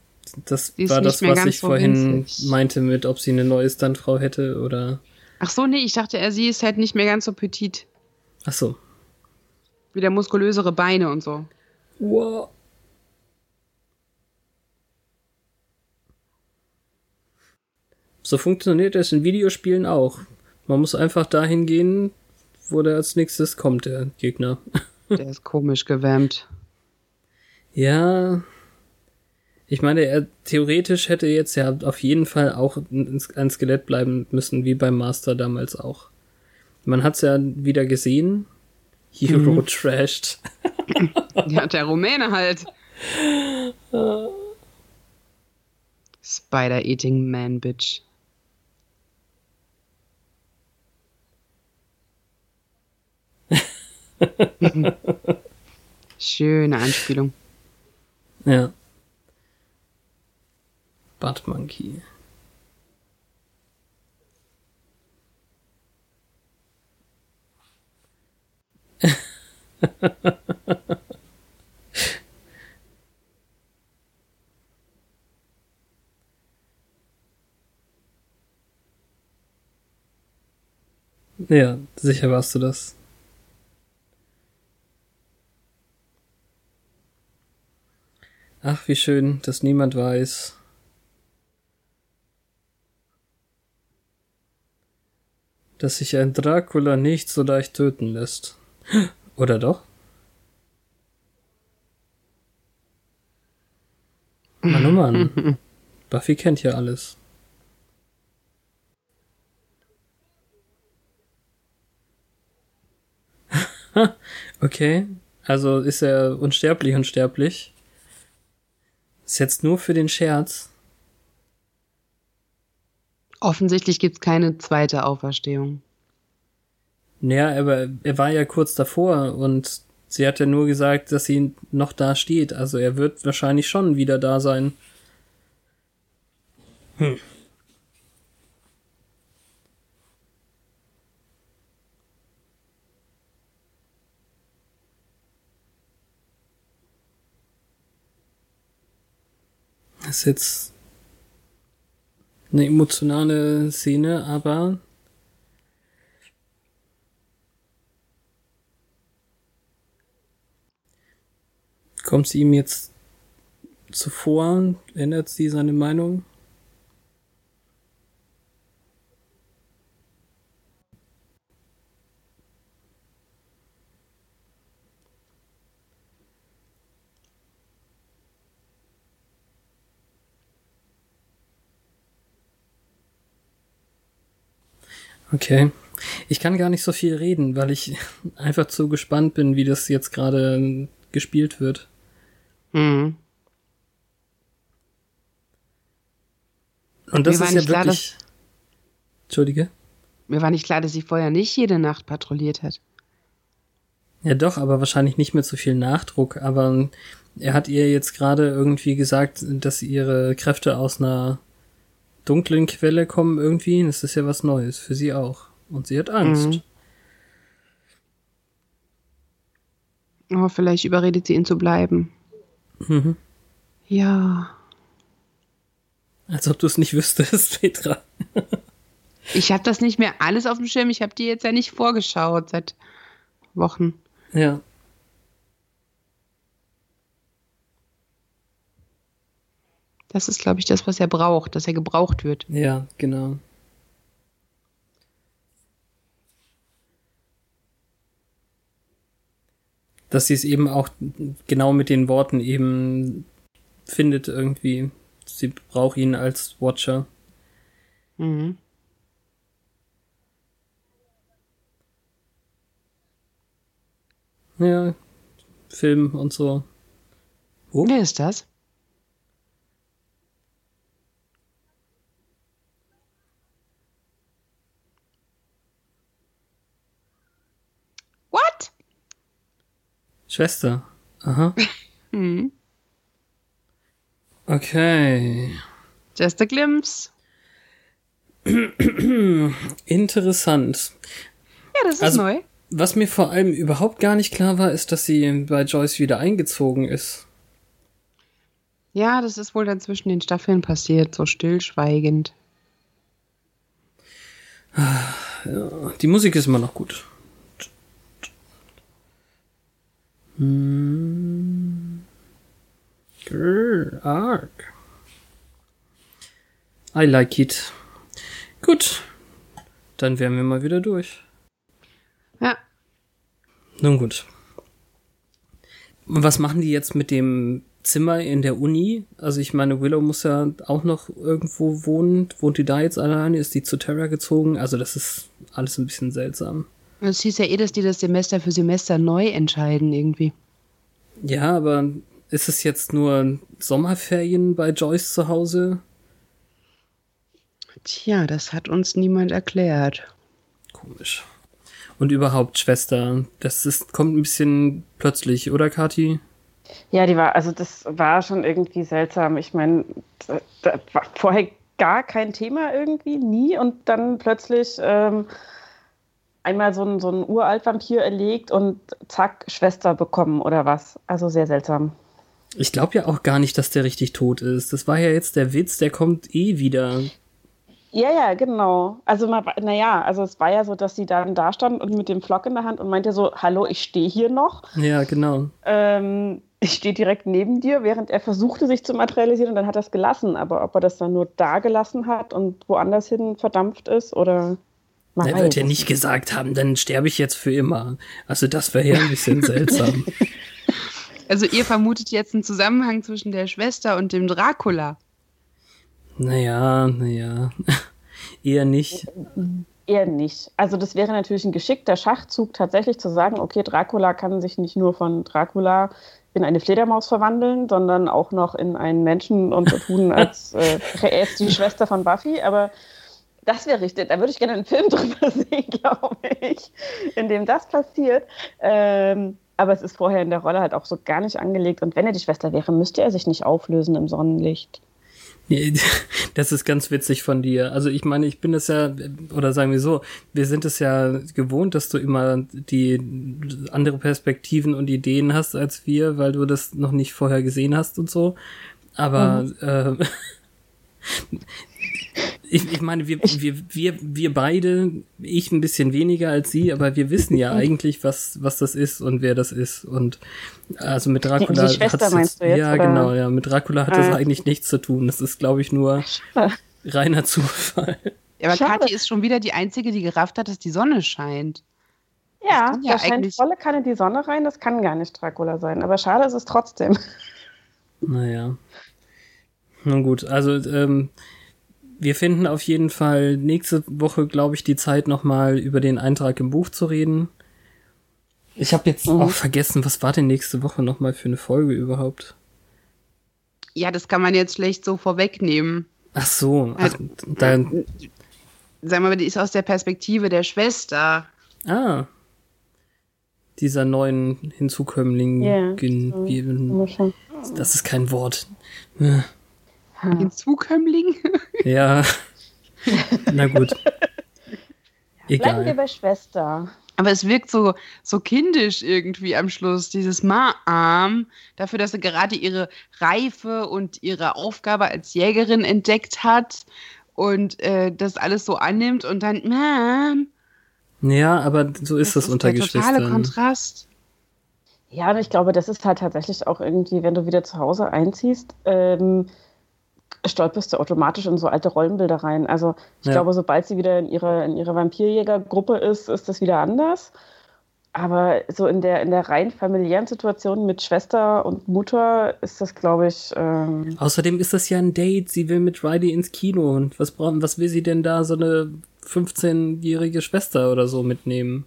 das war das, was ich so vorhin winzig. meinte mit, ob sie eine neue Stuntfrau hätte oder. Ach so, nee, ich dachte, er sie ist halt nicht mehr ganz so petit. Ach so. Wieder muskulösere Beine und so. Wow. So funktioniert das in Videospielen auch. Man muss einfach dahin gehen, wo der als nächstes kommt, der Gegner. Der ist komisch gewämmt. Ja. Ich meine, er theoretisch hätte jetzt ja auf jeden Fall auch ein Skelett bleiben müssen, wie beim Master damals auch. Man hat's ja wieder gesehen. Hero mhm. trashed. ja, der Rumäne halt. Spider-Eating Man, Schöne Anspielung. Ja. Butt Monkey. ja, sicher warst du das. Ach, wie schön, dass niemand weiß. Dass sich ein Dracula nicht so leicht töten lässt. Oder doch? Mann, oh Mann. Buffy kennt ja alles. okay, also ist er unsterblich unsterblich. Ist jetzt nur für den Scherz. Offensichtlich gibt es keine zweite Auferstehung. Naja, aber er war ja kurz davor und sie hat ja nur gesagt, dass sie noch da steht. Also er wird wahrscheinlich schon wieder da sein. Hm. Das ist jetzt eine emotionale Szene, aber kommt sie ihm jetzt zuvor? Ändert sie seine Meinung? Okay. Ich kann gar nicht so viel reden, weil ich einfach zu gespannt bin, wie das jetzt gerade gespielt wird. Mhm. Und das ist ja wirklich. Entschuldige? Mir war nicht klar, dass sie vorher nicht jede Nacht patrouilliert hat. Ja, doch, aber wahrscheinlich nicht mit so viel Nachdruck. Aber er hat ihr jetzt gerade irgendwie gesagt, dass ihre Kräfte aus einer dunklen Quelle kommen irgendwie. Das ist ja was Neues für sie auch. Und sie hat Angst. Mhm. Oh, vielleicht überredet sie ihn zu bleiben. Mhm. Ja. Als ob du es nicht wüsstest, Petra. Ich habe das nicht mehr alles auf dem Schirm. Ich habe dir jetzt ja nicht vorgeschaut seit Wochen. Ja. Das ist, glaube ich, das, was er braucht, dass er gebraucht wird. Ja, genau. Dass sie es eben auch genau mit den Worten eben findet irgendwie. Sie braucht ihn als Watcher. Mhm. Ja, Film und so. Oh. Wer ist das? What? Schwester. Aha. Hm. Okay. Just a glimpse. Interessant. Ja, das ist Also- neu. Was mir vor allem überhaupt gar nicht klar war, ist, dass sie bei Joyce wieder eingezogen ist. Ja, das ist wohl dann zwischen den Staffeln passiert, so stillschweigend. Die Musik ist immer noch gut. Hm. Grr, arg. I like it. Gut. Dann wären wir mal wieder durch. Ja, Nun gut. Und was machen die jetzt mit dem Zimmer in der Uni? Also ich meine, Willow muss ja auch noch irgendwo wohnen. Wohnt die da jetzt alleine? Ist die zu Terra gezogen? Also das ist alles ein bisschen seltsam. Es hieß ja eh, dass die das Semester für Semester neu entscheiden irgendwie. Ja, aber ist es jetzt nur Sommerferien bei Joyce zu Hause? Tja, das hat uns niemand erklärt. Komisch. Und überhaupt, Schwester, das ist, kommt ein bisschen plötzlich, oder Kathi? Ja, die war, also das war schon irgendwie seltsam. Ich meine, da, da war vorher gar kein Thema irgendwie, nie. Und dann plötzlich ähm, einmal so ein, so ein Uralt-Vampir erlegt und zack, Schwester bekommen oder was. Also sehr seltsam. Ich glaube ja auch gar nicht, dass der richtig tot ist. Das war ja jetzt der Witz, der kommt eh wieder. Ja, ja, genau. Also, naja, also es war ja so, dass sie dann da stand und mit dem Flock in der Hand und meinte so, hallo, ich stehe hier noch. Ja, genau. Ähm, ich stehe direkt neben dir, während er versuchte, sich zu materialisieren und dann hat er es gelassen. Aber ob er das dann nur da gelassen hat und woanders hin verdampft ist oder. Man Er wird ja nicht gesagt haben, dann sterbe ich jetzt für immer. Also das wäre ja ein bisschen seltsam. Also ihr vermutet jetzt einen Zusammenhang zwischen der Schwester und dem Dracula. Naja, naja. Eher nicht. Eher nicht. Also das wäre natürlich ein geschickter Schachzug, tatsächlich zu sagen, okay, Dracula kann sich nicht nur von Dracula in eine Fledermaus verwandeln, sondern auch noch in einen Menschen und so tun, als äh, er ist die Schwester von Buffy. Aber das wäre richtig. Da würde ich gerne einen Film drüber sehen, glaube ich, in dem das passiert. Ähm, aber es ist vorher in der Rolle halt auch so gar nicht angelegt. Und wenn er die Schwester wäre, müsste er sich nicht auflösen im Sonnenlicht. Nee, Das ist ganz witzig von dir. Also ich meine, ich bin es ja, oder sagen wir so, wir sind es ja gewohnt, dass du immer die andere Perspektiven und Ideen hast als wir, weil du das noch nicht vorher gesehen hast und so. Aber äh, ich, ich meine, wir, wir, wir, wir beide, ich ein bisschen weniger als sie, aber wir wissen ja eigentlich, was, was das ist und wer das ist. Und also mit Dracula Die Schwester hat's meinst du jetzt, Ja, oder? genau, ja. Mit Dracula hat das Ah. eigentlich nichts zu tun. Das ist, glaube ich, nur reiner Zufall. Ja, aber Schade. Kathi ist schon wieder die Einzige, die gerafft hat, dass die Sonne scheint. Ja, ja da scheint volle Kanne die Sonne rein. Das kann gar nicht Dracula sein. Aber schade ist es trotzdem. Naja. Nun gut, also ähm, wir finden auf jeden Fall nächste Woche, glaube ich, die Zeit, nochmal über den Eintrag im Buch zu reden. Ich habe jetzt Mhm. auch vergessen, was war denn nächste Woche nochmal für eine Folge überhaupt? Ja, das kann man jetzt schlecht so vorwegnehmen. Ach so, ach, Also, da, Sagen wir mal, die ist aus der Perspektive der Schwester. ah, dieser neuen Hinzukömmling, Ja, gen- so. das ist kein Wort. Äh, Hinzukömmling? Ja, na gut. Bleiben wir Egal. bei Schwester. Aber es wirkt so, so kindisch irgendwie am Schluss, dieses Ma-Arm, dafür, dass sie gerade ihre Reife und ihre Aufgabe als Jägerin entdeckt hat und äh, das alles so annimmt und dann, Mom. Ja, aber so ist das, das unter ist der totale Kontrast. Ja, und ich glaube, das ist halt tatsächlich auch irgendwie, wenn du wieder zu Hause einziehst, ähm, stolperst du automatisch in so alte Rollenbilder rein. Also ich ja. glaube, sobald sie wieder in ihrer, in ihrer Vampirjägergruppe ist, ist das wieder anders. Aber so in der, in der rein familiären Situation mit Schwester und Mutter ist das, glaube ich. Ähm Außerdem ist das ja ein Date. Sie will mit Riley ins Kino. Und was, brauchen, was will sie denn da so eine 15-jährige Schwester oder so mitnehmen?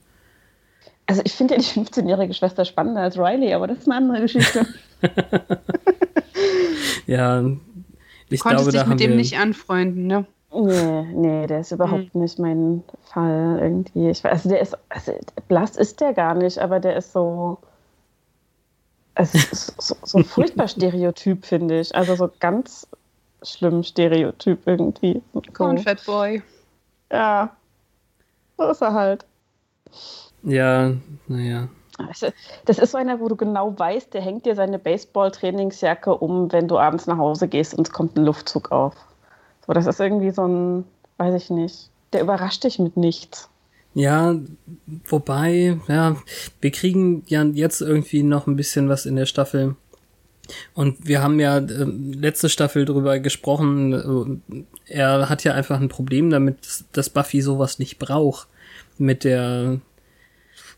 Also ich finde ja die 15-jährige Schwester spannender als Riley, aber das ist eine andere Geschichte. ja, ich Konntest glaube, da dich mit dem nicht anfreunden, ne? Nee, nee, der ist überhaupt hm. nicht mein Fall irgendwie. Ich weiß, also der ist, also blass ist der gar nicht, aber der ist so, es ist so, so ein furchtbar Stereotyp, finde ich. Also so ganz schlimm Stereotyp irgendwie. Corn Fat Boy. Ja, so ist er halt. Ja, naja. Das ist so einer, wo du genau weißt, der hängt dir seine Baseball-Trainingsjacke um, wenn du abends nach Hause gehst und es kommt ein Luftzug auf. So, das ist irgendwie so ein, weiß ich nicht, der überrascht dich mit nichts. Ja, wobei, ja, wir kriegen ja jetzt irgendwie noch ein bisschen was in der Staffel. Und wir haben ja äh, letzte Staffel drüber gesprochen. Äh, er hat ja einfach ein Problem damit, dass Buffy sowas nicht braucht. Mit der.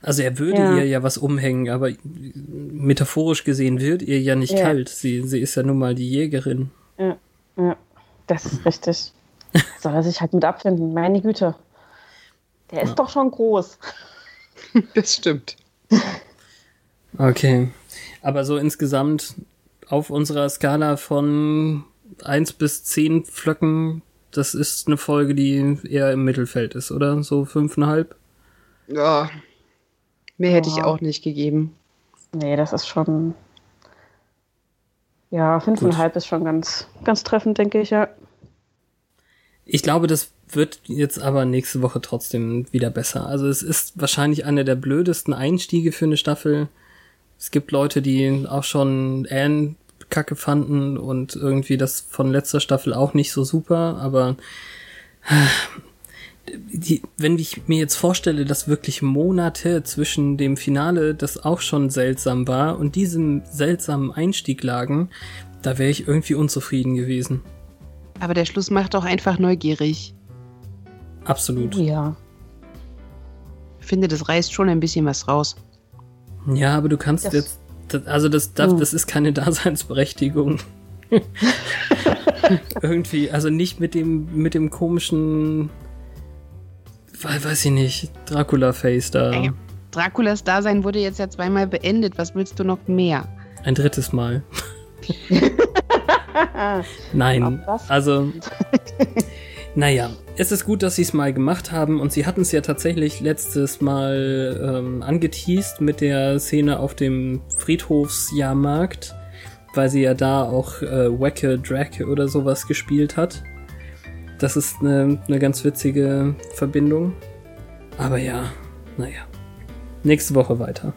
Also er würde ja. ihr ja was umhängen, aber metaphorisch gesehen wird ihr ja nicht ja. kalt. Sie, sie ist ja nun mal die Jägerin. Ja, ja. Das ist richtig. Soll er sich halt mit abfinden, meine Güte. Der ist ja. doch schon groß. Das stimmt. Okay. Aber so insgesamt auf unserer Skala von 1 bis 10 Pflöcken, das ist eine Folge, die eher im Mittelfeld ist, oder? So 5,5? Ja. Mehr hätte ich auch nicht gegeben. Nee, das ist schon. Ja, 5,5 ist schon ganz, ganz treffend, denke ich, ja. Ich glaube, das wird jetzt aber nächste Woche trotzdem wieder besser. Also es ist wahrscheinlich einer der blödesten Einstiege für eine Staffel. Es gibt Leute, die auch schon Anne kacke fanden und irgendwie das von letzter Staffel auch nicht so super, aber die, wenn ich mir jetzt vorstelle, dass wirklich Monate zwischen dem Finale, das auch schon seltsam war, und diesem seltsamen Einstieg lagen, da wäre ich irgendwie unzufrieden gewesen. Aber der Schluss macht auch einfach neugierig. Absolut. Ja. Ich finde, das reißt schon ein bisschen was raus. Ja, aber du kannst das, jetzt. Das, also, das, das, hm. das ist keine Daseinsberechtigung. Irgendwie, also nicht mit dem, mit dem komischen. Weiß ich nicht, Dracula-Face da. Ey, Draculas Dasein wurde jetzt ja zweimal beendet. Was willst du noch mehr? Ein drittes Mal. Nein, also, naja, es ist gut, dass sie es mal gemacht haben und sie hatten es ja tatsächlich letztes Mal ähm, angeteased mit der Szene auf dem Friedhofsjahrmarkt, weil sie ja da auch äh, Wacke Drag oder sowas gespielt hat. Das ist eine, eine ganz witzige Verbindung. Aber ja, naja. Nächste Woche weiter.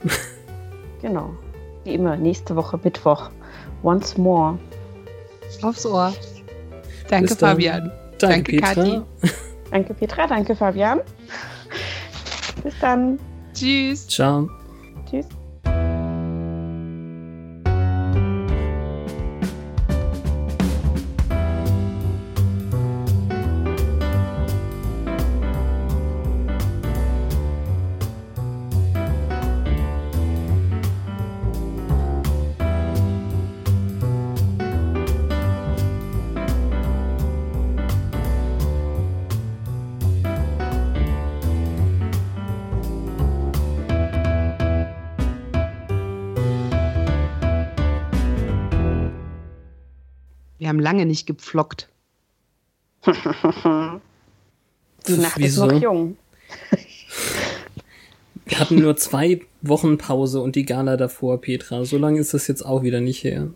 genau. Wie immer, nächste Woche Mittwoch. Once more. Aufs Ohr. Danke, Fabian. Danke, danke Petra. Kathi. Danke, Petra. Danke, Fabian. Bis dann. Tschüss. Ciao. Wir haben lange nicht gepflockt. Die Nacht ist noch jung. Wir hatten nur zwei Wochen Pause und die Gala davor, Petra. So lange ist das jetzt auch wieder nicht her.